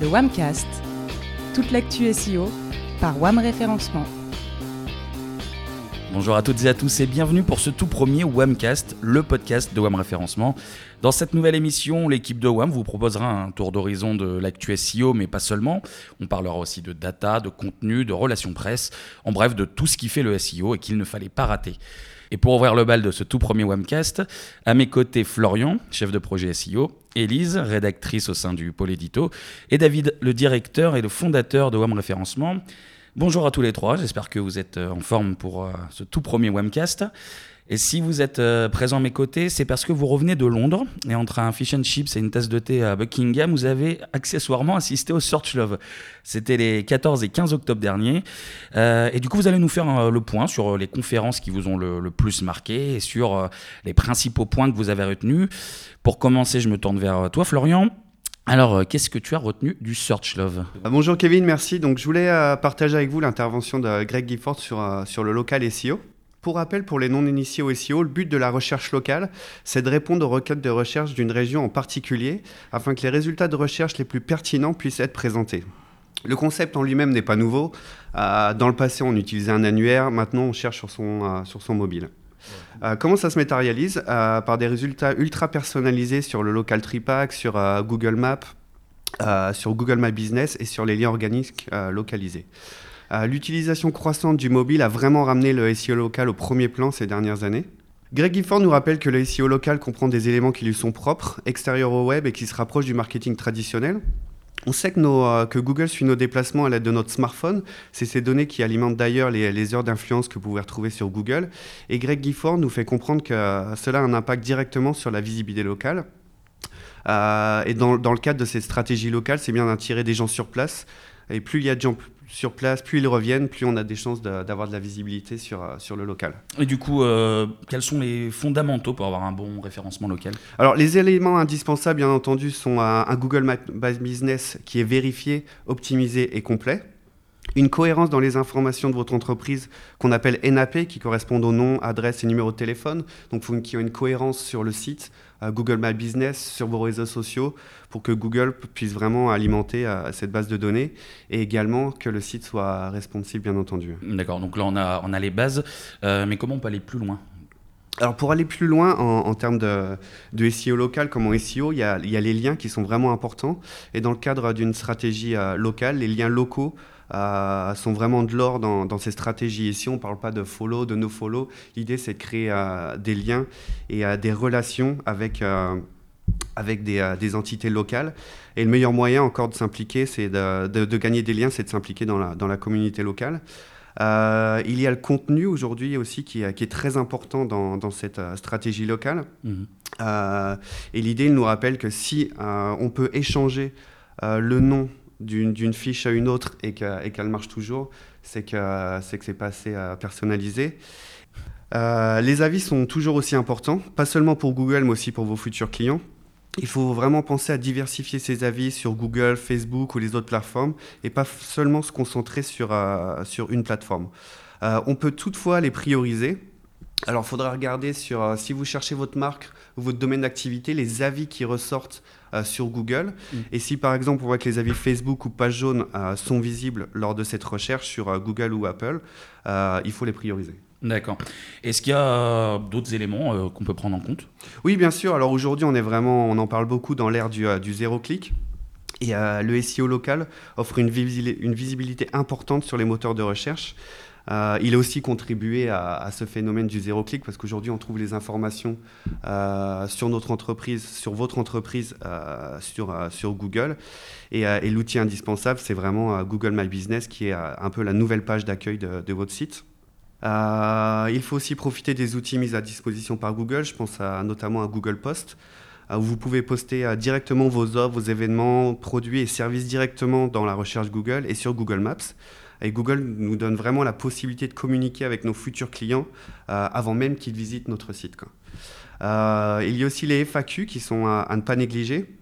le WAMcast, toute l'actu SEO par WAM Référencement. Bonjour à toutes et à tous et bienvenue pour ce tout premier WAMcast, le podcast de WAM Référencement. Dans cette nouvelle émission, l'équipe de WAM vous proposera un tour d'horizon de l'actu SEO, mais pas seulement. On parlera aussi de data, de contenu, de relations presse, en bref de tout ce qui fait le SEO et qu'il ne fallait pas rater. Et pour ouvrir le bal de ce tout premier WAMcast, à mes côtés Florian, chef de projet SEO, Élise, rédactrice au sein du pôle édito, et David, le directeur et le fondateur de WAM Référencement. Bonjour à tous les trois, j'espère que vous êtes euh, en forme pour euh, ce tout premier Webcast. Et si vous êtes euh, présent à mes côtés, c'est parce que vous revenez de Londres, et entre un fish and chips et une tasse de thé à Buckingham, vous avez accessoirement assisté au Search Love. C'était les 14 et 15 octobre dernier. et du coup, vous allez nous faire le point sur les conférences qui vous ont le, le plus marqué, et sur les principaux points que vous avez retenus. Pour commencer, je me tourne vers toi, Florian. Alors, euh, qu'est-ce que tu as retenu du Search Love? Euh, Bonjour Kevin, merci. Donc, je voulais euh, partager avec vous l'intervention de Greg Gifford sur, sur le local SEO. Pour rappel, pour les non-initiés au SEO, le but de la recherche locale, c'est de répondre aux requêtes de recherche d'une région en particulier, afin que les résultats de recherche les plus pertinents puissent être présentés. Le concept en lui-même n'est pas nouveau. dans le passé, on utilisait un annuaire, maintenant on cherche sur son, sur son mobile. Euh, comment ça se matérialise euh, Par des résultats ultra personnalisés sur le local tripack, sur euh, Google Maps, sur Google My Business et sur les liens organiques localisés? L'utilisation croissante du mobile a vraiment ramené le SEO local au premier plan ces dernières années. Greg Gifford nous rappelle que le SEO local comprend des éléments qui lui sont propres, extérieurs au web et qui se rapprochent du marketing traditionnel. On sait que, euh, que, Google suit nos déplacements à l'aide de notre smartphone. C'est ces données qui alimentent d'ailleurs les, heures d'influence que vous pouvez retrouver sur Google. Et Greg Gifford nous fait comprendre que euh, cela a un impact directement sur la visibilité locale. Euh, et dans, dans, le cadre de cette stratégie locale, c'est bien d'attirer des gens sur place. Et plus il y a de gens sur place, plus ils reviennent, plus on a des chances d'avoir de, la visibilité sur, euh, sur le local. Et du coup, euh, quels sont les fondamentaux pour avoir un bon référencement local? Alors, les éléments indispensables, bien entendu, sont un, un Google Maps Business qui est vérifié, optimisé et complet une cohérence dans les informations de votre entreprise qu'on appelle NAP, qui correspondent au nom, adresse et numéro de téléphone. Donc, il faut qu'il y ait une cohérence sur le site, Google My Business, sur vos réseaux sociaux, pour que Google puisse vraiment alimenter euh, cette base de données et également que le site soit responsive, bien entendu. D'accord, donc là, on a, on a les bases, euh, mais comment on peut aller plus loin? Alors pour aller plus loin en, termes de, de, SEO local comme en SEO, il y, a, il y, a, les liens qui sont vraiment importants. Et dans le cadre d'une stratégie locale, les liens locaux euh, sont vraiment de l'or dans, ces stratégies. Ici, on ne parle pas de follow, de no-follow. L'idée, c'est de créer euh, des liens et euh, des relations avec, avec des, des, entités locales. Et le meilleur moyen encore de s'impliquer, c'est de, de, gagner des liens, c'est de s'impliquer dans la, dans la communauté locale. il y a le contenu aujourd'hui aussi qui, qui, est très important dans, dans cette stratégie locale. Mmh. et l'idée, il nous rappelle que si on peut échanger le nom d'une fiche à une autre et qu'elle marche toujours, c'est que c'est pas assez euh, personnalisé. Euh, les avis sont toujours aussi importants, pas seulement pour Google, mais aussi pour vos futurs clients. Il faut vraiment penser à diversifier ses avis sur Google, Facebook ou les autres plateformes et pas seulement se concentrer sur, euh, sur une plateforme. on peut toutefois les prioriser. Alors, il faudra regarder sur si vous cherchez votre marque ou votre domaine d'activité, les avis qui ressortent euh, sur Google. Mm. Et si par exemple on voit que les avis Facebook ou page jaune euh, sont visibles lors de cette recherche sur euh, Google ou Apple, il faut les prioriser. D'accord. Est-ce qu'il y a d'autres éléments qu'on peut prendre en compte? Oui, bien sûr. Alors aujourd'hui, on est vraiment, on en parle beaucoup dans l'ère du, du zéro clic. Et le SEO local offre une, une, visibilité importante sur les moteurs de recherche. Euh, il a aussi contribué à, ce phénomène du zéro clic parce qu'aujourd'hui on trouve les informations euh, sur notre entreprise, sur votre entreprise, euh, sur, Google. Et, l'outil indispensable, c'est vraiment Google My Business qui est un peu la nouvelle page d'accueil de, de, votre site. il faut aussi profiter des outils mis à disposition par Google. Je pense notamment à Google Post où vous pouvez poster directement vos offres, vos événements, produits et services directement dans la recherche Google et sur Google Maps. Et Google nous donne vraiment la possibilité de communiquer avec nos futurs clients euh, avant même qu'ils visitent notre site. Euh, il y a aussi les FAQ qui sont à, ne pas négliger.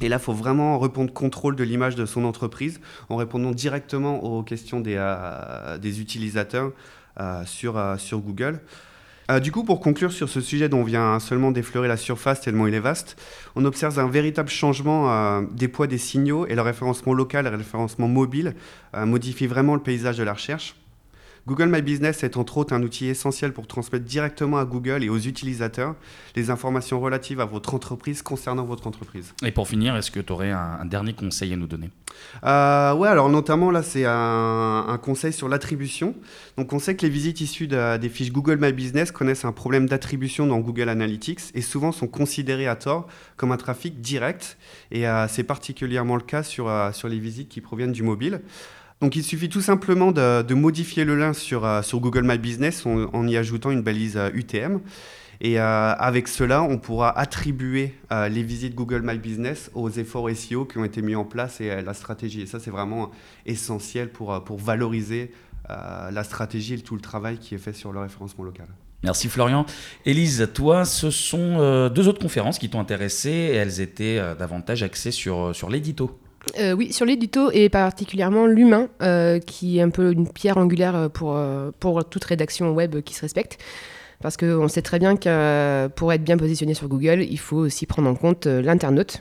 Et là, il faut vraiment répondre contrôle de l'image de son entreprise en répondant directement aux questions des, euh, utilisateurs sur Google. Euh, du coup, pour conclure sur ce sujet dont on vient seulement d'effleurer la surface tellement il est vaste, on observe un véritable changement euh, des poids des signaux et le référencement local le référencement mobile euh, modifie vraiment le paysage de la recherche. Google My Business est entre autres un outil essentiel pour transmettre directement à Google et aux utilisateurs les informations relatives à votre entreprise concernant votre entreprise. Et pour finir, est-ce que tu aurais un, dernier conseil à nous donner? Euh, Ouais, alors notamment là, c'est un, conseil sur l'attribution. Donc on sait que les visites issues des fiches Google My Business connaissent un problème d'attribution dans Google Analytics et souvent sont considérées à tort comme un trafic direct. Et euh, c'est particulièrement le cas sur, euh, sur les visites qui proviennent du mobile. Donc il suffit tout simplement de, modifier le lien sur, euh, sur Google My Business en, y ajoutant une balise UTM. Euh, et euh, avec cela, on pourra attribuer les visites Google My Business aux efforts SEO qui ont été mis en place et la stratégie. Et ça, c'est vraiment essentiel pour, valoriser la stratégie et tout le travail qui est fait sur le référencement local. Merci Florian. Élise, toi, ce sont deux autres conférences qui t'ont intéressé et elles étaient davantage axées sur l'édito. Euh, oui, sur l'édito et particulièrement l'humain, euh, qui est un peu une pierre angulaire pour, euh, pour toute rédaction web qui se respecte. Parce qu'on sait très bien que pour être bien positionné sur Google, il faut aussi prendre en compte l'internaute.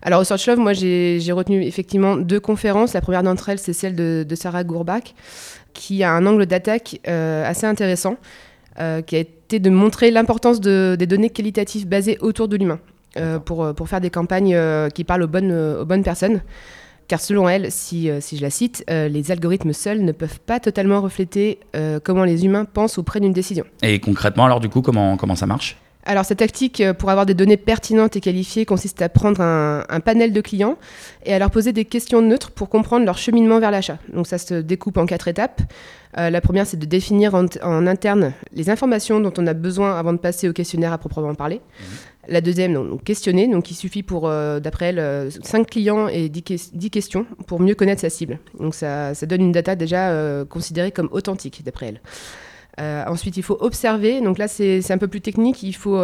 Alors au Search Love, moi j'ai retenu effectivement deux conférences. La première d'entre elles, c'est celle de, Sarah Gourbach, qui a un angle d'attaque assez intéressant, qui a été de montrer l'importance de, des données qualitatives basées autour de l'humain. Euh, pour, euh, pour faire des campagnes euh, qui parlent aux bonnes, aux bonnes personnes. Car selon elle, si, si je la cite, les algorithmes seuls ne peuvent pas totalement refléter comment les humains pensent auprès d'une décision. Et concrètement, alors du coup, comment, comment ça marche? Alors cette tactique pour avoir des données pertinentes et qualifiées consiste à prendre un, un, panel de clients et à leur poser des questions neutres pour comprendre leur cheminement vers l'achat. Donc ça se découpe en quatre étapes. la première, c'est de définir en, en, interne les informations dont on a besoin avant de passer au questionnaire à proprement parler. Mmh. La deuxième, questionner. Donc, il suffit pour, euh, d'après elle, 5 euh, clients et 10, 10, questions pour mieux connaître sa cible. Donc, ça, donne une data déjà euh, considérée comme authentique, d'après elle. ensuite, il faut observer. Donc là, c'est, c'est un peu plus technique. Il faut,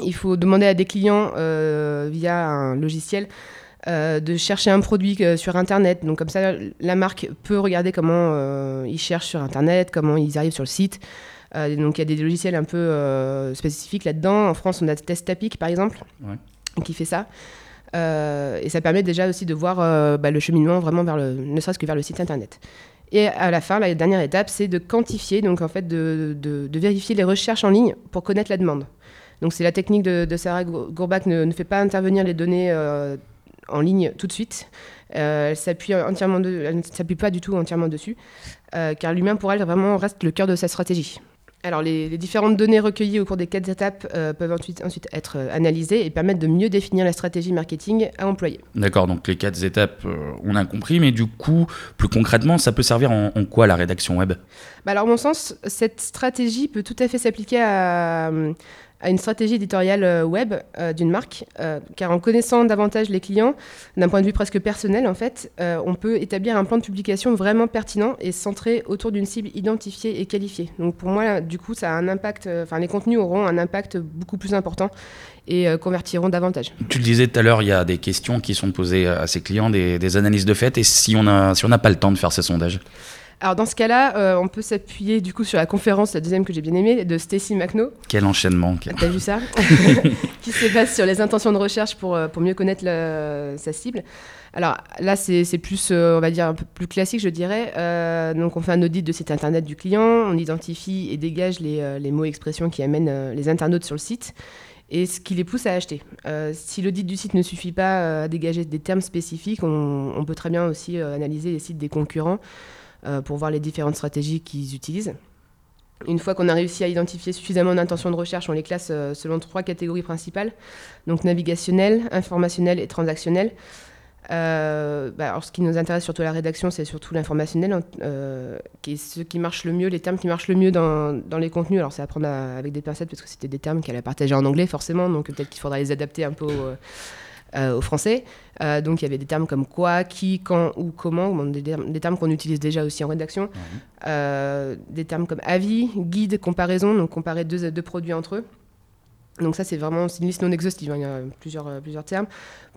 il faut demander à des clients via un logiciel de chercher un produit sur Internet. Donc comme ça, la marque peut regarder comment ils cherchent sur Internet, comment ils arrivent sur le site. Euh, donc il y a des logiciels un peu euh, spécifiques là-dedans. En France, on a Testapic par exemple, qui fait ça. Euh, et ça permet déjà aussi de voir bah, le cheminement vraiment vers le, ne serait-ce que vers le site internet. Et à la fin, la dernière étape, c'est de quantifier, donc en fait de, de, vérifier les recherches en ligne pour connaître la demande. Donc c'est la technique de, Sarah Gourbach ne, ne, fait pas intervenir les données en ligne tout de suite. elle s'appuie entièrement, elle ne s'appuie pas du tout entièrement dessus, car l'humain pour elle vraiment reste le cœur de sa stratégie. Alors, les, différentes données recueillies au cours des quatre étapes euh, peuvent ensuite, être euh, analysées et permettre de mieux définir la stratégie marketing à employer. D'accord, donc les quatre étapes, euh, on a compris, mais du coup, plus concrètement, ça peut servir en, quoi la rédaction web? Bah Alors, à mon sens, cette stratégie peut tout à fait s'appliquer à, à une stratégie éditoriale euh, web euh, d'une marque, euh, car en connaissant davantage les clients, d'un point de vue presque personnel on peut établir un plan de publication vraiment pertinent et centré autour d'une cible identifiée et qualifiée. Donc pour moi, du coup, ça a un impact, enfin les contenus auront un impact beaucoup plus important et convertiront davantage. Tu le disais tout à l'heure, il y a des questions qui sont posées à ces clients, des, analyses de fait, et si on n'a pas le temps de faire ces sondages? Alors dans ce cas-là, euh, on peut s'appuyer du coup sur la conférence, la deuxième que j'ai bien aimée, de Stacy McNo. Quel enchaînement T'as vu ça Qui se base sur les intentions de recherche pour, euh, pour mieux connaître sa cible. Alors là, c'est plus, euh, on va dire, un peu plus classique, je dirais. donc on fait un audit de site internet du client, on identifie et dégage les, les mots et expressions qui amènent les internautes sur le site et ce qui les pousse à acheter. si l'audit du site ne suffit pas à dégager des termes spécifiques, on, on peut très bien aussi analyser les sites des concurrents euh, pour voir les différentes stratégies qu'ils utilisent. Une fois qu'on a réussi à identifier suffisamment d'intentions de recherche, on les classe euh, selon trois catégories principales, donc navigationnel, informationnel et transactionnel. Euh, bah, alors ce qui nous intéresse surtout à la rédaction, c'est surtout l'informationnel, qui est ce qui marche le mieux, les termes qui marchent le mieux dans, dans les contenus. Alors c'est à prendre avec des pincettes parce que c'était des termes qu'elle a partagés en anglais forcément, donc peut-être qu'il faudra les adapter un peu au français. Euh, donc il y avait des termes comme quoi, qui, quand, ou comment, des, termes qu'on utilise déjà aussi en rédaction. Euh, des termes comme avis, guide, comparaison, donc comparer deux, deux produits entre eux. Donc ça, c'est vraiment une liste non exhaustive, hein, il y a plusieurs, euh, plusieurs termes.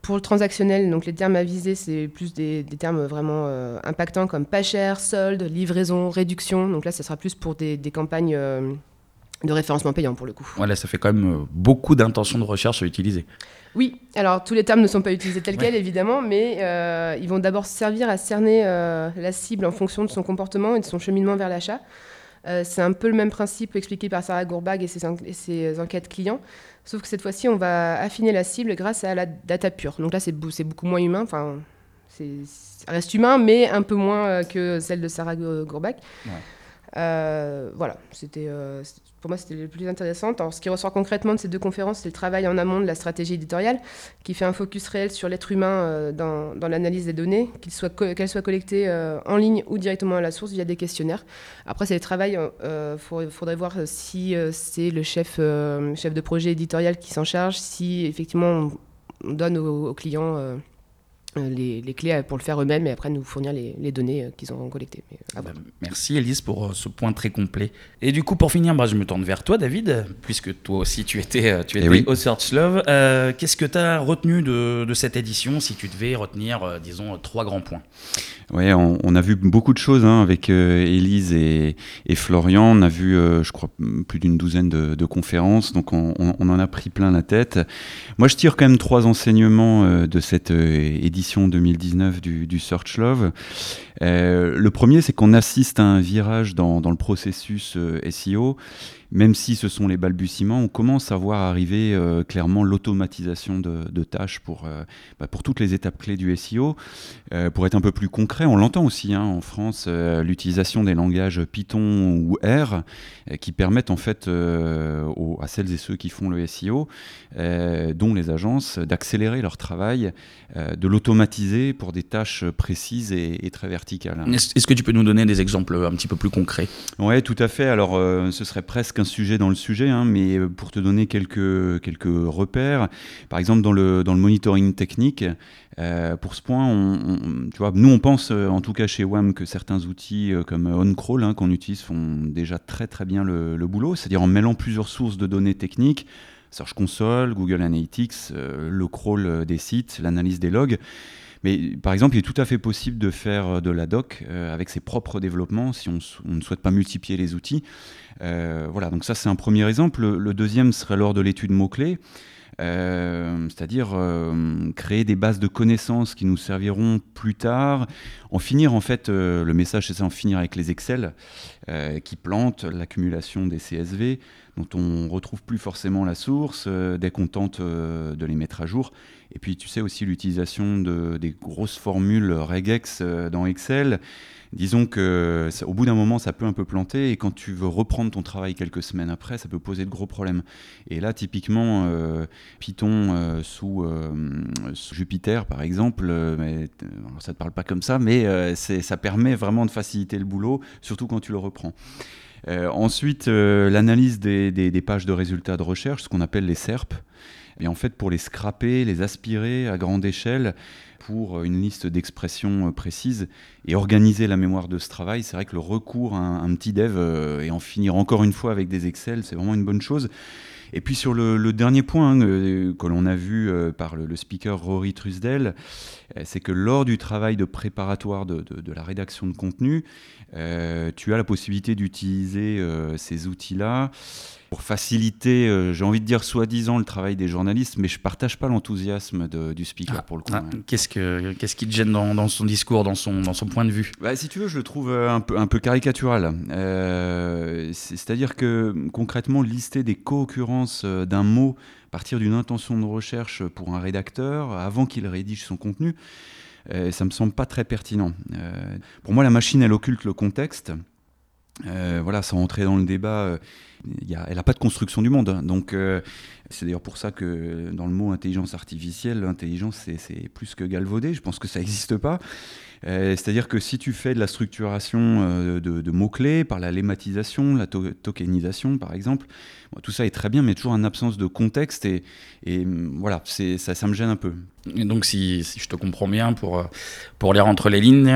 Pour le transactionnel, donc les termes à viser, c'est plus des, termes vraiment impactants comme pas cher, solde, livraison, réduction. Donc là, ça sera plus pour des, campagnes de référencement payant pour le coup. Voilà, ça fait quand même beaucoup d'intentions de recherche à utiliser. Oui, alors tous les termes ne sont pas utilisés tels quels évidemment, mais ils vont d'abord servir à cerner la cible en fonction de son comportement et de son cheminement vers l'achat. c'est un peu le même principe expliqué par Sarah Gourbag et ses, et ses enquêtes clients. Sauf que cette fois-ci, on va affiner la cible grâce à la data pure. Donc là, c'est beaucoup moins humain. Enfin, ça reste humain, mais un peu moins euh, que celle de Sarah Gourbach. Euh, voilà, c'était euh, pour moi c'était le plus intéressant. Alors, ce qui ressort concrètement de ces deux conférences, c'est le travail en amont de la stratégie éditoriale, qui fait un focus réel sur l'être humain dans, dans l'analyse des données, qu'elles soient, collectées en ligne ou directement à la source via des questionnaires. Après, c'est le travail, il faudrait voir si c'est le chef, chef de projet éditorial qui s'en charge, si effectivement on, donne aux clients euh, les, clés pour le faire eux-mêmes et après nous fournir les, données euh, qu'ils ont collectées. Bah, merci Elise pour euh, ce point très complet. Et du coup, pour finir, bah, je me tourne vers toi, David, puisque toi aussi tu étais, tu eh au Search Love. Qu'est-ce que tu as retenu de, de, cette édition si tu devais retenir, disons, trois grands points? Oui, on, a vu beaucoup de choses hein, avec Elise et, et, Florian. On a vu, je crois, plus d'une douzaine de, conférences, donc on, on, en a pris plein la tête. Moi, je tire quand même trois enseignements de cette édition 2019 du, Search Love. Euh, le premier, c'est qu'on assiste à un virage dans, le processus euh, SEO même si ce sont les balbutiements, on commence à voir arriver euh, clairement l'automatisation de, tâches pour, bah, pour toutes les étapes clés du SEO. pour être un peu plus concret, on l'entend aussi hein, en France, l'utilisation des langages Python ou R qui permettent en fait à celles et ceux qui font le SEO, dont les agences, d'accélérer leur travail, de l'automatiser pour des tâches précises et très verticales. Est-ce que tu peux nous donner des exemples un petit peu plus concrets? Oui, tout à fait. Alors, euh, ce serait presque un sujet dans le sujet, hein, mais euh, pour te donner quelques, quelques repères, par exemple, dans le, dans le monitoring technique, euh, pour ce point, on, tu vois, nous, on pense, en tout cas chez WAM, que certains outils comme OnCrawl hein, qu'on utilise font déjà très très bien le, le boulot, c'est-à-dire en mêlant plusieurs sources de données techniques, Search Console, Google Analytics, le crawl des sites, l'analyse des logs. Mais par exemple, il est tout à fait possible de faire euh, de la doc euh, avec ses propres développements si on, ne souhaite pas multiplier les outils. Euh, voilà, donc ça c'est un premier exemple. Le, deuxième serait lors de l'étude mots-clés. c'est-à-dire créer des bases de connaissances qui nous serviront plus tard, en finir en fait, le message c'est ça, en finir avec les Excel qui plantent l'accumulation des CSV, dont on retrouve plus forcément la source dès qu'on tente de les mettre à jour. Et puis tu sais aussi l'utilisation de, des grosses formules regex euh, dans Excel. Disons que au bout d'un moment, ça peut un peu planter et quand tu veux reprendre ton travail quelques semaines après, ça peut poser de gros problèmes. Et là, typiquement, euh, Python euh, sous, Jupiter, par exemple, mais, ça ne te parle pas comme ça, mais ça permet vraiment de faciliter le boulot, surtout quand tu le reprends. ensuite, l'analyse des, pages de résultats de recherche, ce qu'on appelle les SERP. Et en fait, pour les scraper, les aspirer à grande échelle, pour une liste d'expressions euh, précises et organiser la mémoire de ce travail, c'est vrai que le recours à un, petit dev euh, et en finir encore une fois avec des Excel, c'est vraiment une bonne chose. Et puis sur le, dernier point hein, euh, que l'on a vu par le, speaker Rory Trusdell, c'est que lors du travail de préparatoire de la rédaction de contenu, tu as la possibilité d'utiliser ces outils-là pour faciliter, euh, j'ai envie de dire soi-disant, le travail des journalistes, mais je partage pas l'enthousiasme du speaker ah, pour le coup. Ah, qu'est-ce, que, qu'est-ce qui te gêne dans, son discours, dans son, dans son point de vue? Bah, Si tu veux, je le trouve euh, un peu, un peu caricatural. Euh, c'est-à-dire que concrètement, lister des co-occurrences d'un mot à partir d'une intention de recherche pour un rédacteur avant qu'il rédige son contenu, ça me semble pas très pertinent. pour moi, la machine, elle occulte le contexte. voilà, sans entrer dans le débat, elle n'a pas de construction du monde. Hein. Donc, euh, c'est d'ailleurs pour ça que dans le mot intelligence artificielle, l'intelligence, c'est plus que galvaudé. Je pense que ça n'existe pas. Euh, c'est-à-dire que si tu fais de la structuration euh, de, mots-clés par la lématisation, la tokenisation par exemple, tout ça est très bien, mais toujours en absence de contexte et, et mm, voilà, ça, ça me gêne un peu. Et donc, si, je te comprends bien, pour, pour lire entre les lignes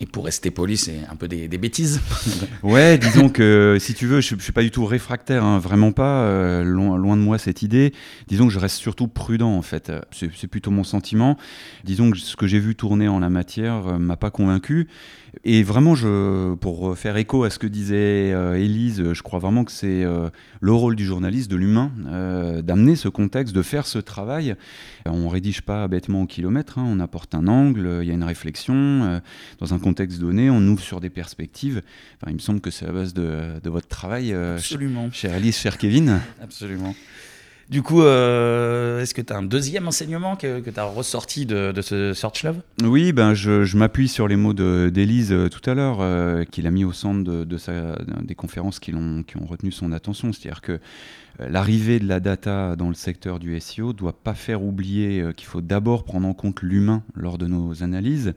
et pour rester poli, c'est un peu des, bêtises. ouais, disons que si tu veux, je ne suis pas du tout réfractaire, hein, vraiment pas, loin, loin, de moi cette idée. Disons que je reste surtout prudent en fait, c'est plutôt mon sentiment. Disons que ce que j'ai vu tourner en la matière m'a pas convaincu. Et vraiment, pour faire écho à ce que disait euh, Élise, je crois vraiment que c'est euh, le rôle du journaliste, de l'humain, euh, d'amener ce contexte, de faire ce travail. On rédige pas bêtement au kilomètre, hein, on apporte un angle, il y a une réflexion. dans un contexte donné, on ouvre sur des perspectives. Il me semble que c'est la base de votre travail, Absolument. cher Élise, cher Kevin. Absolument. Du coup, euh, est-ce que tu as un deuxième enseignement que, tu as ressorti de, ce Search Love? Oui, ben je, m'appuie sur les mots d'Élise euh, tout à l'heure, euh, qu'il a mis au centre de, sa, des conférences qui ont, qui ont retenu son attention. C'est-à-dire que l'arrivée de la data dans le secteur du SEO ne doit pas faire oublier qu'il faut d'abord prendre en compte l'humain lors de nos analyses.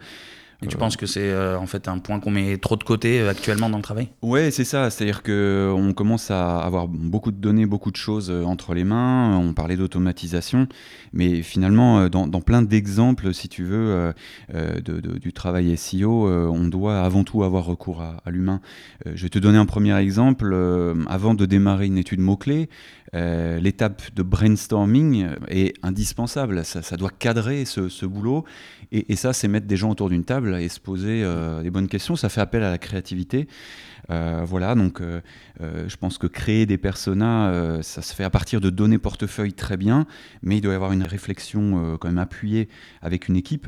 Et tu penses que c'est euh, en fait un point qu'on met trop de côté euh, actuellement dans le travail? Ouais, c'est ça. C'est-à-dire qu'on commence à avoir beaucoup de données, beaucoup de choses euh, entre les mains. On parlait d'automatisation, mais finalement, dans, plein d'exemples, si tu veux, de, du travail SEO, on doit avant tout avoir recours à, l'humain. je vais te donner un premier exemple. avant de démarrer une étude mot-clé, l'étape de brainstorming est indispensable. Ça, doit cadrer ce, boulot. Et, ça, c'est mettre des gens autour d'une table et se poser euh, des bonnes questions. Ça fait appel à la créativité. Euh, voilà, donc euh, je pense que créer des personas, ça se fait à partir de données portefeuille très bien, mais il doit y avoir une réflexion quand même appuyée avec une équipe,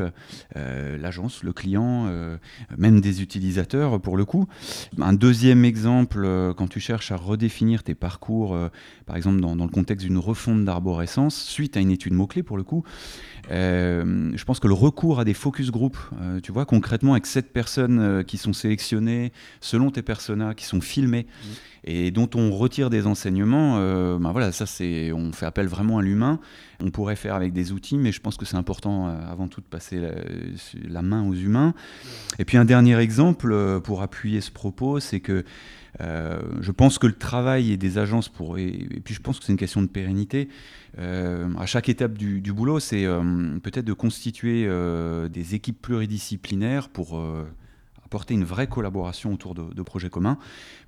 l'agence, le client, même des utilisateurs pour le coup. Un deuxième exemple, quand tu cherches à redéfinir tes parcours, par exemple dans, le contexte d'une refonte d'arborescence, suite à une étude mot-clé pour le coup, euh, je pense que le recours à des focus group, euh, tu vois, concrètement avec sept personnes euh, qui sont sélectionnées selon tes personas, qui sont filmées. Et dont on retire des enseignements, ben voilà, ça c'est, on fait appel vraiment à l'humain. On pourrait faire avec des outils, mais je pense que c'est important avant tout de passer la, main aux humains. Et puis un dernier exemple pour appuyer ce propos, c'est que je pense que le travail des agences pour et, puis je pense que c'est une question de pérennité. Euh, à chaque étape du, boulot, c'est euh, peut-être de constituer euh, des équipes pluridisciplinaires pour apporter une vraie collaboration autour de, projets communs,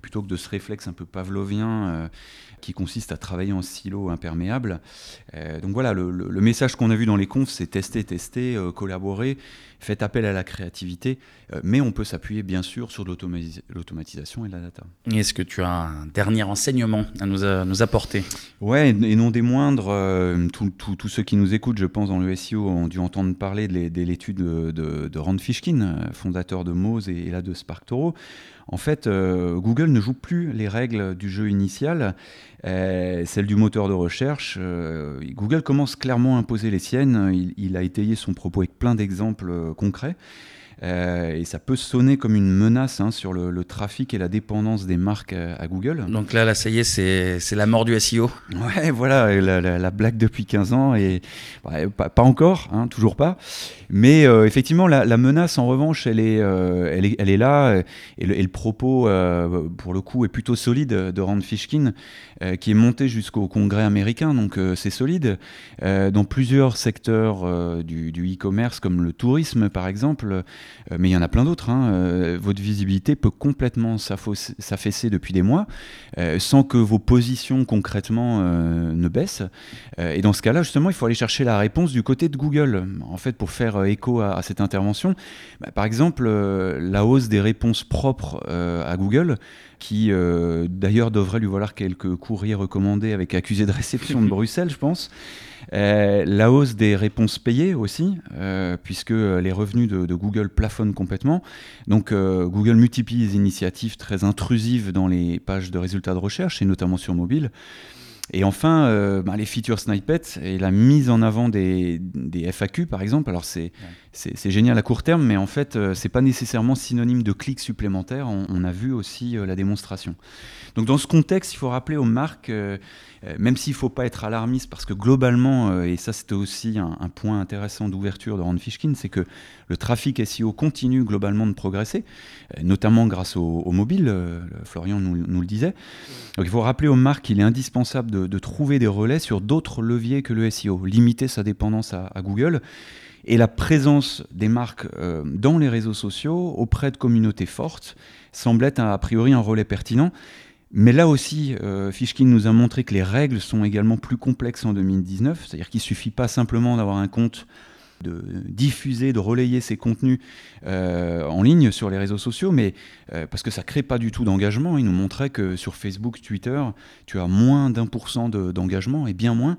plutôt que de ce réflexe un peu pavlovien qui consiste à travailler en silo imperméable. donc voilà, le, le message qu'on a vu dans les confs, c'est tester, tester, collaborer fait appel à la créativité, euh, mais on peut s'appuyer bien sûr sur l'automatisation et la data. Est-ce que tu as un dernier enseignement à nous, nous apporter? Ouais, et non des moindres, euh, tous ceux qui nous écoutent, je pense, dans le SEO, ont dû entendre parler de l'étude de, de, Rand Fishkin, euh, fondateur de Moz et, là de SparkToro. En fait, Google ne joue plus les règles du jeu initial, celles du moteur de recherche. Google commence clairement à imposer les siennes. Il, a étayé son propos avec plein d'exemples concret. Euh, et ça peut sonner comme une menace hein, sur le, trafic et la dépendance des marques à, Google. Donc là, là, ça y est, c'est la mort du SEO. Ouais, voilà, la, blague depuis 15 ans, et pas, encore, hein, toujours pas. Mais euh, effectivement, la, menace, en revanche, elle est, euh, elle est, elle est là, et le, propos, pour le coup, est plutôt solide de Rand Fishkin, qui est monté jusqu'au Congrès américain, donc c'est solide. dans plusieurs secteurs du e-commerce, comme le tourisme, par exemple, euh, mais il y en a plein d'autres. Hein. Euh, votre visibilité peut complètement s'affaisser depuis des mois euh, sans que vos positions concrètement ne baissent. et dans ce cas-là, justement, il faut aller chercher la réponse du côté de Google. En fait, pour faire écho à, cette intervention, bah, par exemple, la hausse des réponses propres à Google qui d'ailleurs devrait lui valoir quelques courriers recommandés avec accusé de réception de Bruxelles, je pense. Euh, la hausse des réponses payées aussi, euh, puisque les revenus de, Google plafonnent complètement. Donc euh, Google multiplie les initiatives très intrusives dans les pages de résultats de recherche, et notamment sur mobile. Et enfin, bah, les features snippets et la mise en avant des, FAQ, par exemple. Alors, c'est génial à court terme, mais en fait, c'est pas nécessairement synonyme de clics supplémentaires. On, a vu aussi la démonstration. Donc, dans ce contexte, il faut rappeler aux marques euh, même s'il ne faut pas être alarmiste, parce que globalement, euh, et ça c'était aussi un, point intéressant d'ouverture de Rand Fishkin, c'est que le trafic SEO continue globalement de progresser, euh, notamment grâce au, mobile, Florian nous, le disait. Donc il faut rappeler aux marques qu'il est indispensable de, trouver des relais sur d'autres leviers que le SEO, limiter sa dépendance à, Google et la présence des marques dans les réseaux sociaux auprès de communautés fortes semble être a priori un relais pertinent. Mais là aussi, euh, Fishkin nous a montré que les règles sont également plus complexes en 2019, c'est-à-dire qu'il ne suffit pas simplement d'avoir un compte de diffuser, de relayer ces contenus euh, en ligne sur les réseaux sociaux, mais euh, parce que ça crée pas du tout d'engagement. Il nous montrait que sur Facebook, Twitter, tu as moins d'un pour cent d'engagement et bien moins.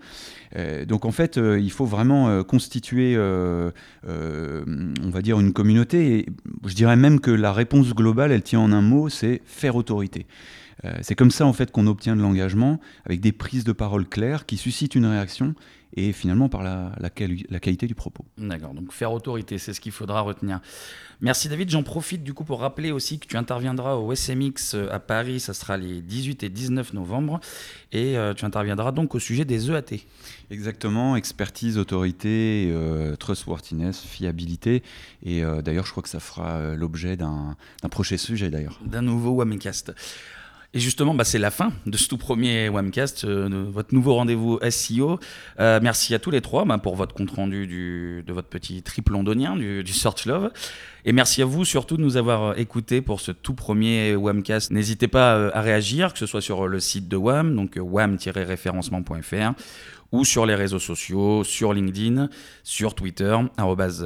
Euh, donc en fait, il faut vraiment constituer, on va dire, une communauté. Et je dirais même que la réponse globale, elle tient en un mot, c'est faire autorité. C'est comme ça en fait qu'on obtient de l'engagement avec des prises de parole claires qui suscitent une réaction et finalement par la, la, qualité du propos. D'accord, donc faire autorité, c'est ce qu'il faudra retenir. Merci David, j'en profite du coup pour rappeler aussi que tu interviendras au SMX euh, à Paris, ça sera les 18 et 19 novembre, et euh, tu interviendras donc au sujet des EAT. Exactement, expertise, autorité, euh, trustworthiness, fiabilité, et d'ailleurs je crois que ça fera l'objet d'un prochain sujet d'ailleurs. D'un nouveau Wamecast. Et justement, bah, c'est la fin de ce tout premier Wamcast, euh, votre nouveau rendez-vous SEO. Euh, merci à tous les trois bah, pour votre compte rendu du, de votre petit trip londonien du, du, Search Love. Et merci à vous surtout de nous avoir écoutés pour ce tout premier Wamcast. N'hésitez pas euh, à réagir, que ce soit sur le site de Wam, donc wam-référencement.fr, ou sur les réseaux sociaux, sur LinkedIn, sur Twitter,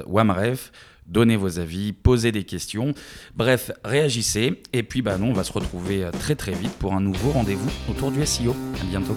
wamref donnez vos avis, posez des questions. Bref, réagissez. Et puis, bah, nous, on va se retrouver euh, très très vite pour un nouveau rendez-vous autour du SEO. À bientôt.